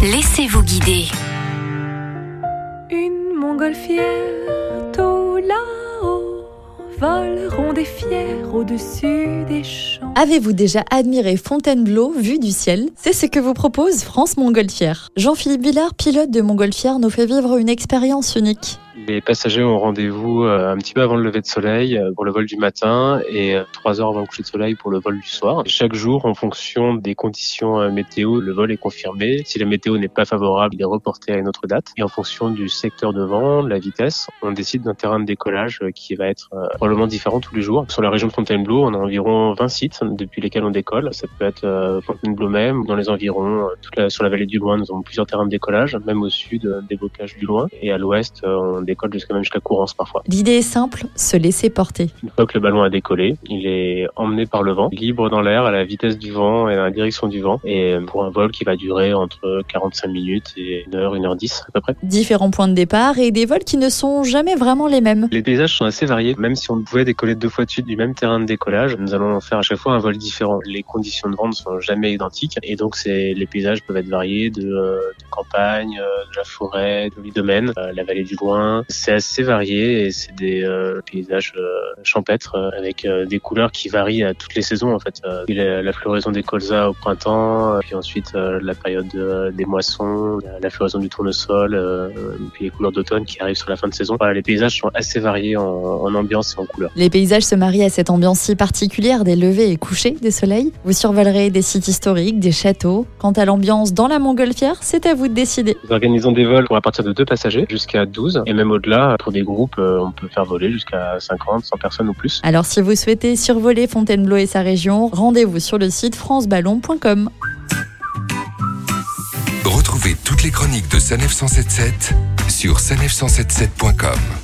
Laissez-vous guider. Une montgolfière tout là-haut vole et fière au-dessus des champs. Avez-vous déjà admiré Fontainebleau vue du ciel? C'est ce que vous propose France Montgolfière. Jean-Philippe Villard, pilote de Montgolfière, nous fait vivre une expérience unique. Les passagers ont rendez-vous euh, un petit peu avant le lever de soleil euh, pour le vol du matin et euh, trois heures avant le coucher de soleil pour le vol du soir. Chaque jour, en fonction des conditions météo, le vol est confirmé. Si la météo n'est pas favorable, il est reporté à une autre date. Et en fonction du secteur de vent, de la vitesse, on décide d'un terrain de décollage qui va être probablement différent tous les jours. Sur la région de Fontainebleau, on a environ 20 sites depuis lesquels on décolle. Ça peut être Fontainebleau même, dans les environs, toute la, sur la vallée du Loing, nous avons plusieurs terrains de décollage, même au sud des bocages du Loing. Et à l'ouest, on décolle jusqu'à même jusqu'à Courance parfois. L'idée est simple, se laisser porter. Une fois que le ballon a décollé, il est emmené par le vent, libre dans l'air à la vitesse du vent et à la direction du vent, et pour un vol qui va durer entre 45 minutes et 1 heure, 1 heure 10 à peu près. Différents points de départ et des vols qui ne sont jamais vraiment les mêmes. Les paysages sont assez variés, même si on pouvait décoller deux fois de suite du même terrain de décollage, nous allons faire à chaque fois un vol différent. Les conditions de vent ne sont jamais identiques, et donc c'est les paysages peuvent être variés de, euh, de campagne, euh, de la forêt, de domaine, euh, la vallée du loin. C'est assez varié et c'est des euh, paysages euh, champêtres euh, avec des couleurs qui varient à toutes les saisons en fait. La, la, floraison des colzas au printemps, puis ensuite la période des moissons, la, floraison du tournesol, puis les couleurs d'automne qui arrivent sur la fin de saison. Voilà, les paysages sont assez variés en, en ambiance et en couleurs. Les paysages se marient à cette ambiance si particulière des levées et couchers des soleils. Vous survolerez des sites historiques, des châteaux. Quant à l'ambiance dans la montgolfière, c'est à vous de décider. Nous organisons des vols pour à partir de deux passagers jusqu'à 12 et même au-delà pour des groupes, euh, on peut faire voler jusqu'à 50, 100 personnes ou plus. Alors si vous souhaitez survoler Fontainebleau et sa région, rendez-vous sur le site franceballon.com. Retrouvez toutes les chroniques de Sanef 177 sur sanef177.com.